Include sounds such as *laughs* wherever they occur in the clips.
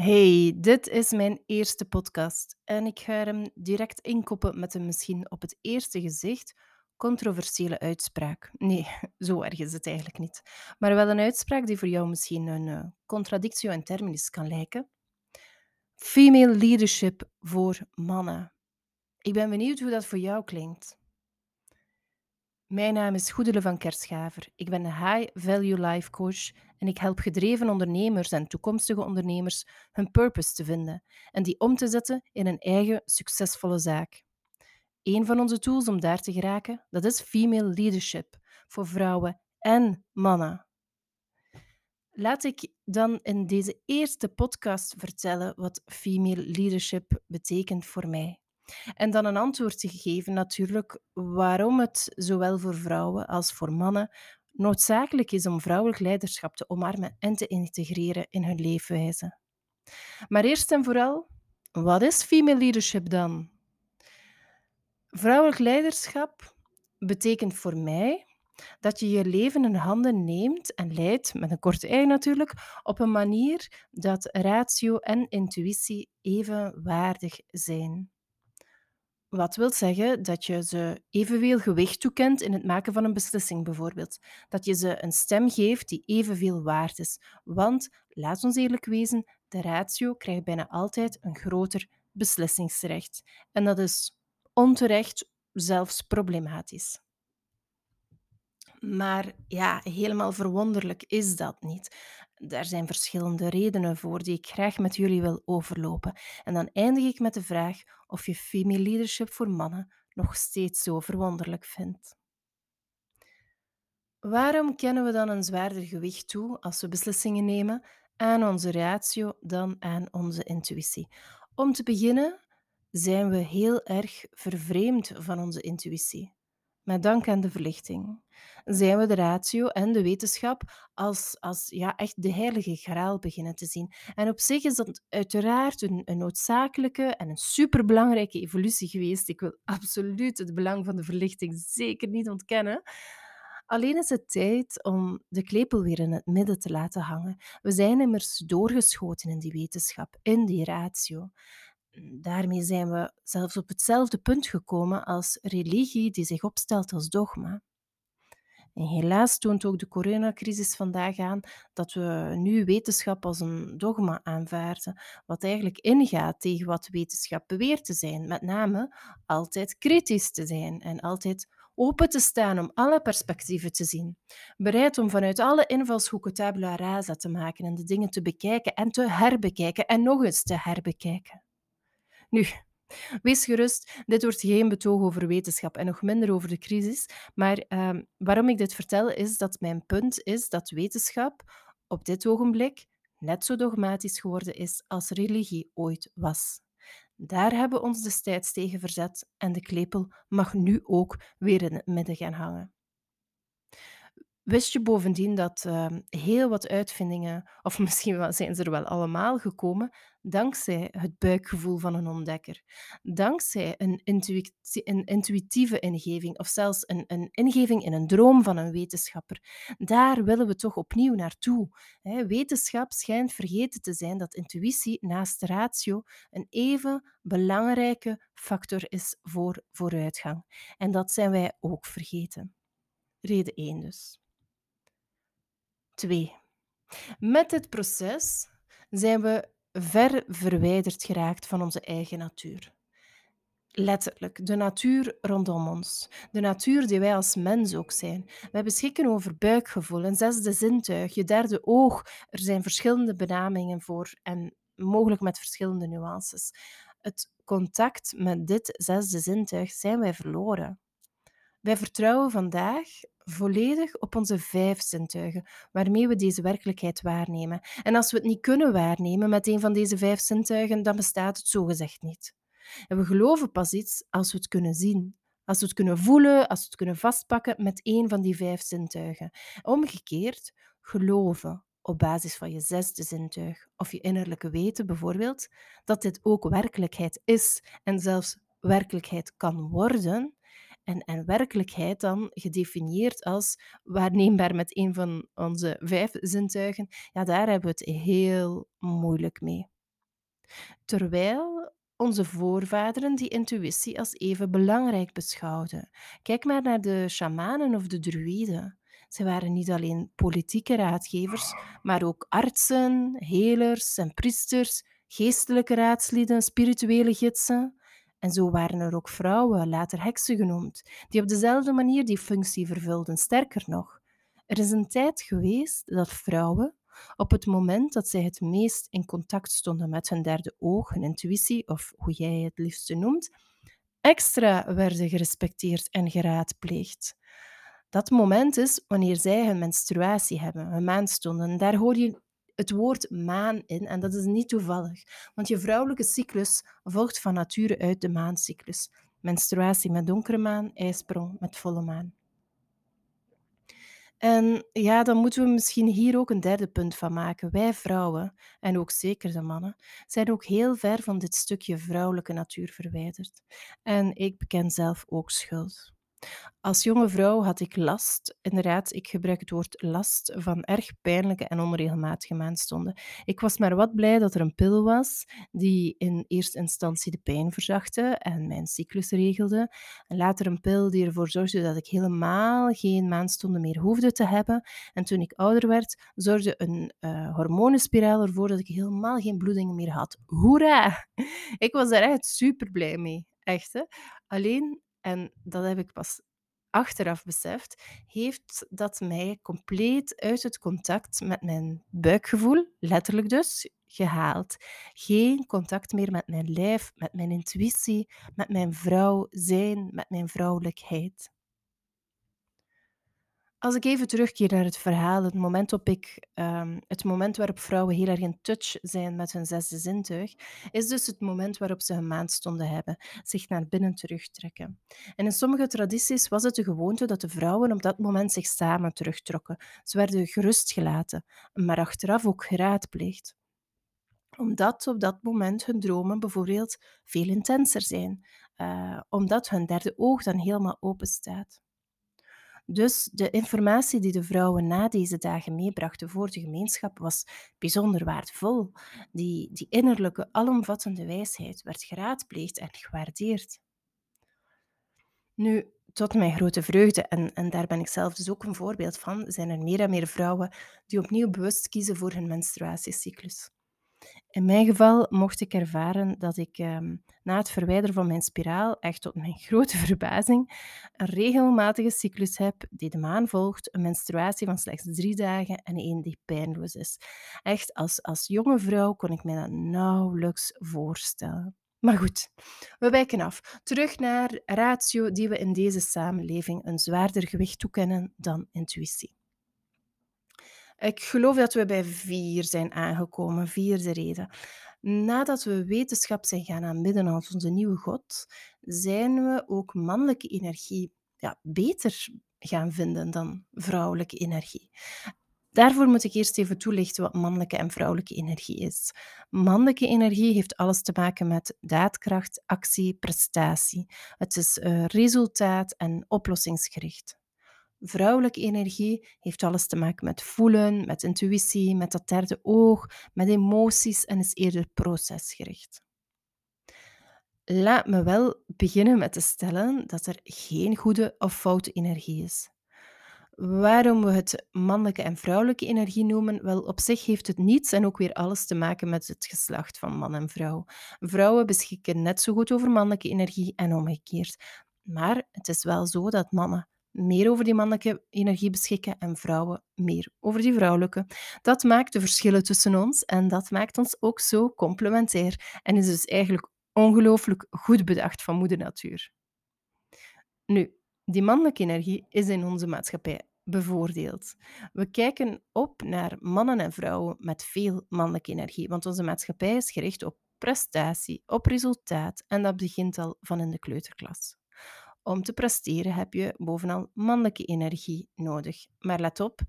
Hey, dit is mijn eerste podcast en ik ga hem direct inkoppen met een misschien op het eerste gezicht controversiële uitspraak. Nee, *laughs* zo erg is het eigenlijk niet. Maar wel een uitspraak die voor jou misschien een eh, contradictio in terminis kan lijken. Female leadership voor mannen. Ik ben benieuwd hoe dat voor jou klinkt. Mijn naam is Goedele van Kerschaver. Ik ben een High Value Life Coach en ik help gedreven ondernemers en toekomstige ondernemers hun purpose te vinden en die om te zetten in een eigen succesvolle zaak. Een van onze tools om daar te geraken, dat is female leadership voor vrouwen en mannen. Laat ik dan in deze eerste podcast vertellen wat female leadership betekent voor mij. En dan een antwoord te geven natuurlijk waarom het zowel voor vrouwen als voor mannen noodzakelijk is om vrouwelijk leiderschap te omarmen en te integreren in hun leefwijze. Maar eerst en vooral, wat is female leadership dan? Vrouwelijk leiderschap betekent voor mij dat je je leven in handen neemt en leidt, met een korte ei natuurlijk, op een manier dat ratio en intuïtie evenwaardig zijn. Wat wil zeggen dat je ze evenveel gewicht toekent in het maken van een beslissing, bijvoorbeeld. Dat je ze een stem geeft die evenveel waard is. Want, laat ons eerlijk wezen, de ratio krijgt bijna altijd een groter beslissingsrecht. En dat is onterecht, zelfs problematisch. Maar ja, helemaal verwonderlijk is dat niet. Daar zijn verschillende redenen voor die ik graag met jullie wil overlopen. En dan eindig ik met de vraag of je female leadership voor mannen nog steeds zo verwonderlijk vindt. Waarom kennen we dan een zwaarder gewicht toe als we beslissingen nemen aan onze ratio dan aan onze intuïtie? Om te beginnen zijn we heel erg vervreemd van onze intuïtie met dank aan de verlichting, zijn we de ratio en de wetenschap als, als ja, echt de heilige graal beginnen te zien. En op zich is dat uiteraard een, een noodzakelijke en een superbelangrijke evolutie geweest. Ik wil absoluut het belang van de verlichting zeker niet ontkennen. Alleen is het tijd om de klepel weer in het midden te laten hangen. We zijn immers doorgeschoten in die wetenschap, in die ratio daarmee zijn we zelfs op hetzelfde punt gekomen als religie die zich opstelt als dogma. En helaas toont ook de coronacrisis vandaag aan dat we nu wetenschap als een dogma aanvaarden, wat eigenlijk ingaat tegen wat wetenschap beweert te zijn. Met name altijd kritisch te zijn en altijd open te staan om alle perspectieven te zien. Bereid om vanuit alle invalshoeken tabula rasa te maken en de dingen te bekijken en te herbekijken en nog eens te herbekijken. Nu, wees gerust, dit wordt geen betoog over wetenschap en nog minder over de crisis. Maar ehm, waarom ik dit vertel, is dat mijn punt is dat wetenschap op dit ogenblik net zo dogmatisch geworden is als religie ooit was. Daar hebben we ons destijds tegen verzet en de klepel mag nu ook weer in het midden gaan hangen. Wist je bovendien dat ehm, heel wat uitvindingen, of *laughs* misschien zijn ze er wel allemaal gekomen, dankzij het buikgevoel van een ontdekker, dankzij een, een intuïtieve ingeving of zelfs een, een, ingeving in een droom van een wetenschapper. Daar willen we toch opnieuw naartoe. Hè. Wetenschap schijnt vergeten te zijn dat intuïtie naast ratio een even belangrijke factor is voor vooruitgang. En dat zijn wij ook vergeten. Reden 1 dus. 2. Met dit proces zijn we ver verwijderd geraakt van onze eigen natuur. Letterlijk, de natuur rondom ons. De natuur die wij als mens ook zijn. Wij beschikken over buikgevoel, een zesde zintuig, je derde oog. Er zijn verschillende benamingen voor en mogelijk met verschillende nuances. Het contact met dit zesde zintuig zijn wij verloren. Wij vertrouwen vandaag volledig op onze vijf zintuigen, waarmee we deze werkelijkheid waarnemen. En als we het niet kunnen waarnemen met een van deze vijf zintuigen, dan bestaat het zogezegd niet. En we geloven pas iets als we het kunnen zien, als we het kunnen voelen, als we het kunnen vastpakken met een van die vijf zintuigen. Omgekeerd, geloven op basis van je zesde zintuig of je innerlijke weten bijvoorbeeld, dat dit ook werkelijkheid is en zelfs werkelijkheid kan worden, en, en werkelijkheid dan gedefinieerd als waarneembaar met een van onze vijf zintuigen, ja, daar hebben we het heel moeilijk mee. Terwijl onze voorvaderen die intuïtie als even belangrijk beschouwden. Kijk maar naar de shamanen of de druïden. Ze waren niet alleen politieke raadgevers, maar ook artsen, helers en priesters, geestelijke raadslieden, spirituele gidsen. En zo waren er ook vrouwen, later heksen genoemd, die op dezelfde manier die functie vervulden. Sterker nog, er is een tijd geweest dat vrouwen, op het moment dat zij het meest in contact stonden met hun derde oog, hun intuïtie, of hoe jij het liefste noemt, extra werden gerespecteerd en geraadpleegd. Dat moment is wanneer zij hun menstruatie hebben, hun maandstonden. Daar hoor je het woord maan in en dat is niet toevallig, want je vrouwelijke cyclus volgt van nature uit de maancyclus. Menstruatie met donkere maan, ijsprong met volle maan. En ja, dan moeten we misschien hier ook een derde punt van maken. Wij vrouwen, en ook zeker de mannen, zijn ook heel ver van dit stukje vrouwelijke natuur verwijderd. En ik beken zelf ook schuld. Als jonge vrouw had ik last, inderdaad, ik gebruik het woord last, van erg pijnlijke en onregelmatige maandstonden. Ik was maar wat blij dat er een pil was die in eerste instantie de pijn verzachtte en mijn cyclus regelde. En later een pil die ervoor zorgde dat ik helemaal geen maandstonden meer hoefde te hebben. En toen ik ouder werd, zorgde een uh, hormonenspiraal ervoor dat ik helemaal geen bloedingen meer had. Hoera! Ik was daar echt super blij mee. Echt, hè? Alleen en dat heb ik pas achteraf beseft, heeft dat mij compleet uit het contact met mijn buikgevoel, letterlijk dus, gehaald. Geen contact meer met mijn lijf, met mijn intuïtie, met mijn vrouw zijn, met mijn vrouwelijkheid. Als ik even terugkeer naar het verhaal, het moment, op ik, um, het moment waarop vrouwen heel erg in touch zijn met hun zesde zintuig, is dus het moment waarop ze hun maandstonden hebben, zich naar binnen terugtrekken. En in sommige tradities was het de gewoonte dat de vrouwen op dat moment zich samen terugtrokken. Ze werden gerustgelaten, maar achteraf ook geraadpleegd omdat op dat moment hun dromen bijvoorbeeld veel intenser zijn, uh, omdat hun derde oog dan helemaal open staat. Dus de informatie die de vrouwen na deze dagen meebrachten voor de gemeenschap was bijzonder waardevol. Die, die innerlijke, alomvattende wijsheid werd geraadpleegd en gewaardeerd. Nu, tot mijn grote vreugde, en, en daar ben ik zelf dus ook een voorbeeld van, zijn er meer en meer vrouwen die opnieuw bewust kiezen voor hun menstruatiecyclus. In mijn geval mocht ik ervaren dat ik ehm, na het verwijderen van mijn spiraal, echt tot mijn *laughs* grote verbazing, een regelmatige cyclus heb die de maan volgt, een menstruatie van slechts drie dagen en één die pijnloos is. Echt, als, als jonge vrouw kon ik me dat nauwelijks voorstellen. Maar goed, we wijken af. Terug naar ratio die we in deze samenleving een zwaarder gewicht toekennen dan intuïtie. Ik geloof dat we bij vier zijn aangekomen, vierde reden. Nadat we wetenschap zijn gaan aanbidden als onze nieuwe God, zijn we ook mannelijke energie ja, beter gaan vinden dan vrouwelijke energie. Daarvoor moet ik eerst even toelichten wat mannelijke en vrouwelijke energie is. Mannelijke energie heeft alles te maken met daadkracht, actie, prestatie. Het is uh, resultaat en oplossingsgericht. Vrouwelijke energie heeft alles te maken met voelen, met intuïtie, met dat derde oog, met emoties en is eerder procesgericht. Laat me wel beginnen met te stellen dat er geen goede of foute energie is. Waarom we het mannelijke en vrouwelijke energie noemen, wel op zich heeft het niets en ook weer alles te maken met het geslacht van man en vrouw. Vrouwen beschikken net zo goed over mannelijke energie en omgekeerd. Maar het is wel zo dat mannen meer over die mannelijke energie beschikken en vrouwen meer over die vrouwelijke. Dat maakt de verschillen tussen ons en dat maakt ons ook zo complementair en is dus eigenlijk ongelooflijk goed bedacht van moeder natuur. Nu, die mannelijke energie is in onze maatschappij bevoordeeld. We kijken op naar mannen en vrouwen met veel mannelijke energie, want onze maatschappij is gericht op prestatie, op resultaat en dat begint al van in de kleuterklas. Om te presteren heb je bovenal mannelijke energie nodig. Maar let op,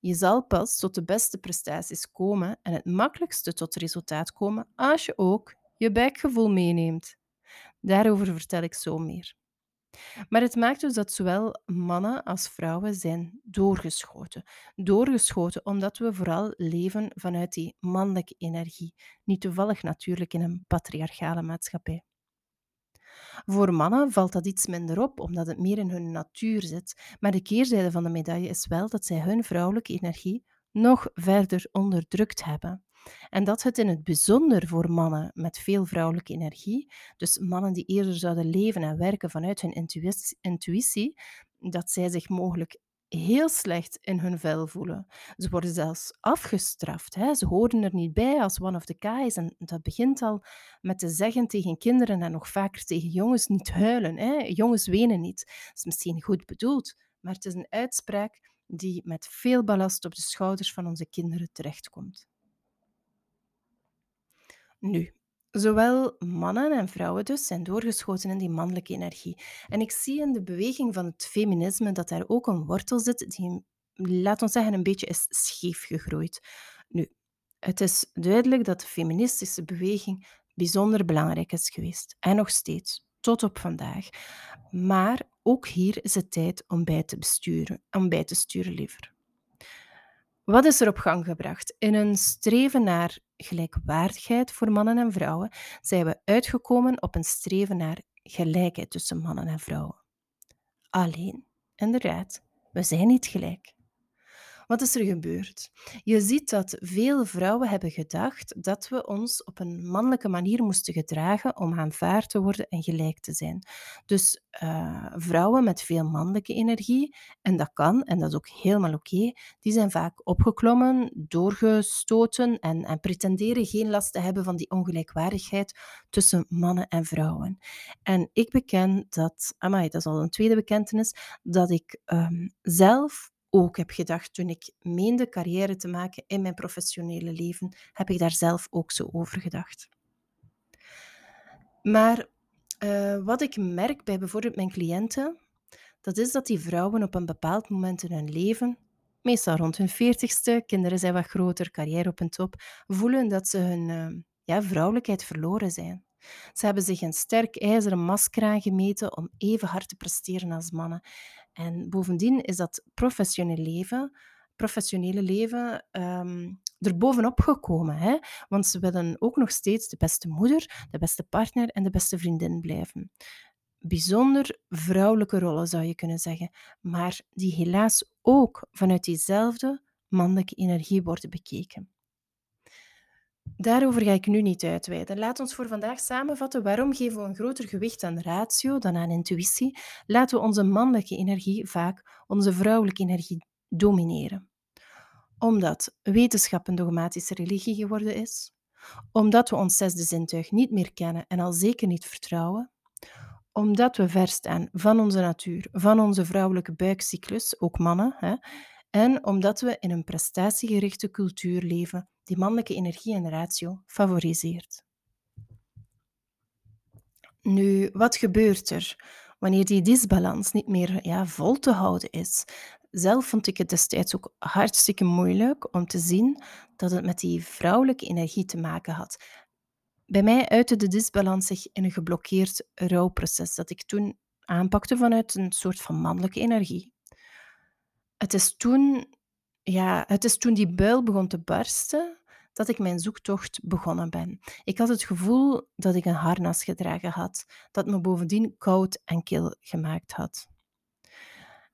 je zal pas tot de beste prestaties komen en het makkelijkste tot resultaat komen als je ook je buikgevoel meeneemt. Daarover vertel ik zo meer. Maar het maakt dus dat zowel mannen als vrouwen zijn doorgeschoten. Doorgeschoten omdat we vooral leven vanuit die mannelijke energie. Niet toevallig natuurlijk in een patriarchale maatschappij. Voor mannen valt dat iets minder op, omdat het meer in hun natuur zit. Maar de keerzijde van de medaille is wel dat zij hun vrouwelijke energie nog verder onderdrukt hebben. En dat het in het bijzonder voor mannen met veel vrouwelijke energie, dus mannen die eerder zouden leven en werken vanuit hun intuïtie, dat zij zich mogelijk heel slecht in hun vel voelen. Ze worden zelfs afgestraft. Hè? Ze horen er niet bij als one of the guys. En dat begint al met te zeggen tegen kinderen en nog vaker tegen jongens niet huilen. Hè? Jongens wenen niet. Dat is misschien goed bedoeld, maar het is een uitspraak die met veel ballast op de schouders van onze kinderen terechtkomt. Nu, zowel mannen en vrouwen dus zijn doorgeschoten in die mannelijke energie. En ik zie in de beweging van het feminisme dat daar ook een wortel zit die, laat ons zeggen, een beetje is scheef gegroeid. Nu, het is duidelijk dat de feministische beweging bijzonder belangrijk is geweest. En nog steeds, tot op vandaag. Maar ook hier is het tijd om bij te besturen, om bij te sturen liever. Wat is er op gang gebracht? In een streven naar gelijkwaardigheid voor mannen en vrouwen zijn we uitgekomen op een streven naar gelijkheid tussen mannen en vrouwen. Alleen, inderdaad, we zijn niet gelijk. Wat is er gebeurd? Je ziet dat veel vrouwen hebben gedacht dat we ons op een mannelijke manier moesten gedragen om aanvaard te worden en gelijk te zijn. Dus uh, vrouwen met veel mannelijke energie, en dat kan, en dat is ook helemaal oké, die zijn vaak opgeklommen, doorgestoten en, en pretenderen geen last te hebben van die ongelijkwaardigheid tussen mannen en vrouwen. En ik beken dat, amai, dat is al een tweede bekentenis, dat ik um, zelf ook heb gedacht toen ik meende carrière te maken in mijn professionele leven, heb ik daar zelf ook zo over gedacht. Maar uh, wat ik merk bij bijvoorbeeld mijn cliënten, dat is dat die vrouwen op een bepaald moment in hun leven, meestal rond hun veertigste, kinderen zijn wat groter, carrière op een top, voelen dat ze hun uh, ja, vrouwelijkheid verloren zijn. Ze hebben zich een sterk ijzeren masker aangemeten om even hard te presteren als mannen. En bovendien is dat professionele leven, professionele leven um, er bovenop gekomen. Hè? Want ze willen ook nog steeds de beste moeder, de beste partner en de beste vriendin blijven. Bijzonder vrouwelijke rollen zou je kunnen zeggen, maar die helaas ook vanuit diezelfde mannelijke energie worden bekeken. Daarover ga ik nu niet uitweiden. Laat ons voor vandaag samenvatten waarom geven we een groter gewicht aan ratio dan aan intuïtie. Laten we onze mannelijke energie vaak onze vrouwelijke energie domineren. Omdat wetenschap een dogmatische religie geworden is, omdat we ons zesde zintuig niet meer kennen en al zeker niet vertrouwen, omdat we verstaan van onze natuur, van onze vrouwelijke buikcyclus, ook mannen, hè, en omdat we in een prestatiegerichte cultuur leven die mannelijke energie en ratio favoriseert. Nu, wat gebeurt er wanneer die disbalans niet meer ja, vol te houden is? Zelf vond ik het destijds ook hartstikke moeilijk om te zien dat het met die vrouwelijke energie te maken had. Bij mij uitte de disbalans zich in een geblokkeerd rouwproces dat ik toen aanpakte vanuit een soort van mannelijke energie. Het is toen ja, het is toen die buil begon te barsten dat ik mijn zoektocht begonnen ben. Ik had het gevoel dat ik een harnas gedragen had, dat me bovendien koud en kil gemaakt had.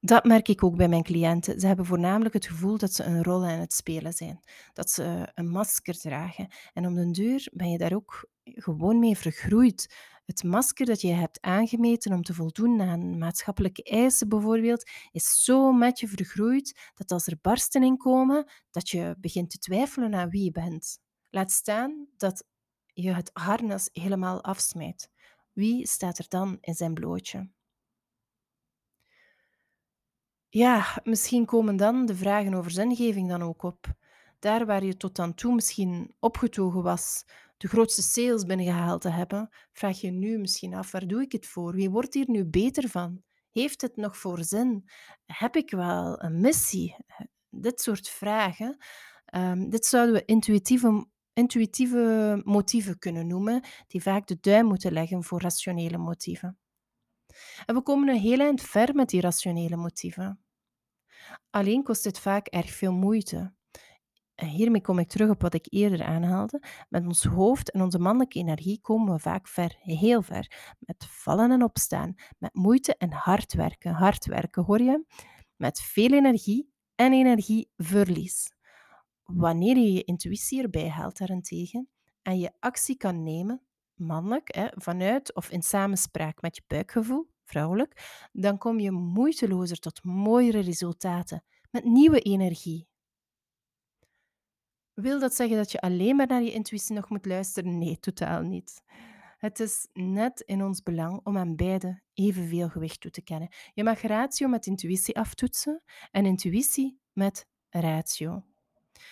Dat merk ik ook bij mijn cliënten. Ze hebben voornamelijk het gevoel dat ze een rol aan het spelen zijn, dat ze een masker dragen. En om den duur ben je daar ook gewoon mee vergroeid. Het masker dat je hebt aangemeten om te voldoen aan maatschappelijke eisen bijvoorbeeld, is zo met je vergroeid dat als er barsten in komen, dat je begint te twijfelen aan wie je bent. Laat staan dat je het harnas helemaal afsmijt. Wie staat er dan in zijn blootje? Ja, misschien komen dan de vragen over zingeving dan ook op. Daar waar je tot dan toe misschien opgetogen was de grootste sales binnengehaald te hebben, vraag je nu misschien af, waar doe ik het voor? Wie wordt hier nu beter van? Heeft het nog voor zin? Heb ik wel een missie? Dit soort vragen. Um, dit zouden we intuïtieve, intuïtieve motieven kunnen noemen, die vaak de duim moeten leggen voor rationele motieven. En we komen een heel eind ver met die rationele motieven. Alleen kost het vaak erg veel moeite. En hiermee kom ik terug op wat ik eerder aanhaalde. Met ons hoofd en onze mannelijke energie komen we vaak ver, heel ver. Met vallen en opstaan, met moeite en hard werken. Hard werken, hoor je? Met veel energie en energieverlies. Wanneer je je intuïtie erbij haalt daarentegen en je actie kan nemen, mannelijk, hè, vanuit of in samenspraak met je buikgevoel, vrouwelijk, dan kom je moeitelozer tot mooiere resultaten met nieuwe energie. Wil dat zeggen dat je alleen maar naar je intuïtie nog moet luisteren? Nee, totaal niet. Het is net in ons belang om aan beide evenveel gewicht toe te kennen. Je mag ratio met intuïtie aftoetsen en intuïtie met ratio.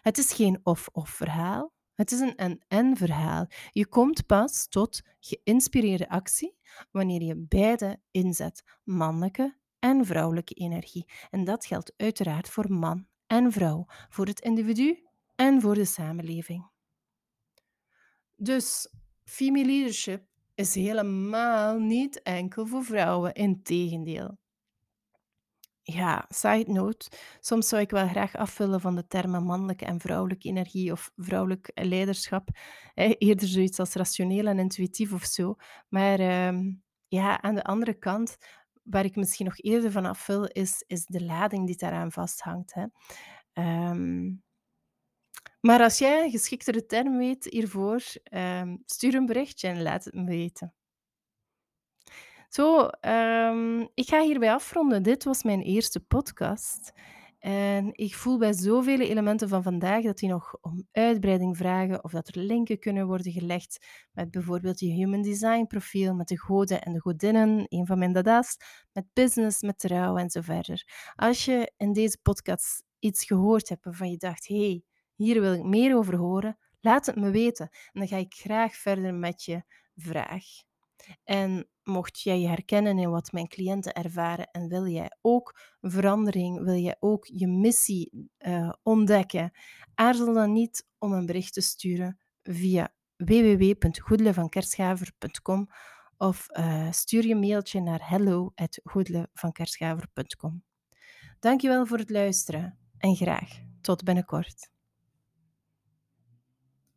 Het is geen of-of verhaal, het is een en-en verhaal. Je komt pas tot geïnspireerde actie wanneer je beide inzet, mannelijke en vrouwelijke energie. En dat geldt uiteraard voor man en vrouw, voor het individu en voor de samenleving. Dus female leadership is helemaal niet enkel voor vrouwen, integendeel. Ja, side note. Soms zou ik wel graag afvullen van de termen mannelijke en vrouwelijke energie of vrouwelijk leiderschap. eerder zoiets als rationeel en intuïtief of zo. Maar ehm, ja, aan de andere kant, waar ik misschien nog eerder van afvul, is, is de lading die daaraan vasthangt. Hè. Ehm, maar als jij een geschiktere term weet hiervoor, ehm, stuur een berichtje en laat het me weten. Zo, ehm, ik ga hierbij afronden. Dit was mijn eerste podcast. En ik voel bij zoveel elementen van vandaag dat die nog om uitbreiding vragen of dat er linken kunnen worden gelegd met bijvoorbeeld je human design profiel, met de goden en de godinnen, een van mijn dada's, met business, met trouw en zo verder. Als je in deze podcast iets gehoord hebt waarvan je dacht, hé, hey, hier wil ik meer over horen, laat het me weten. En dan ga ik graag verder met je vraag. En mocht jij je herkennen in wat mijn cliënten ervaren en wil jij ook verandering, wil jij ook je missie uh, ontdekken, aarzel dan niet om een bericht te sturen via www.goedlevankerschaver.com of uh, stuur je mailtje naar hello@goedlevankerschaver.com. Dankjewel voor het luisteren en graag tot binnenkort.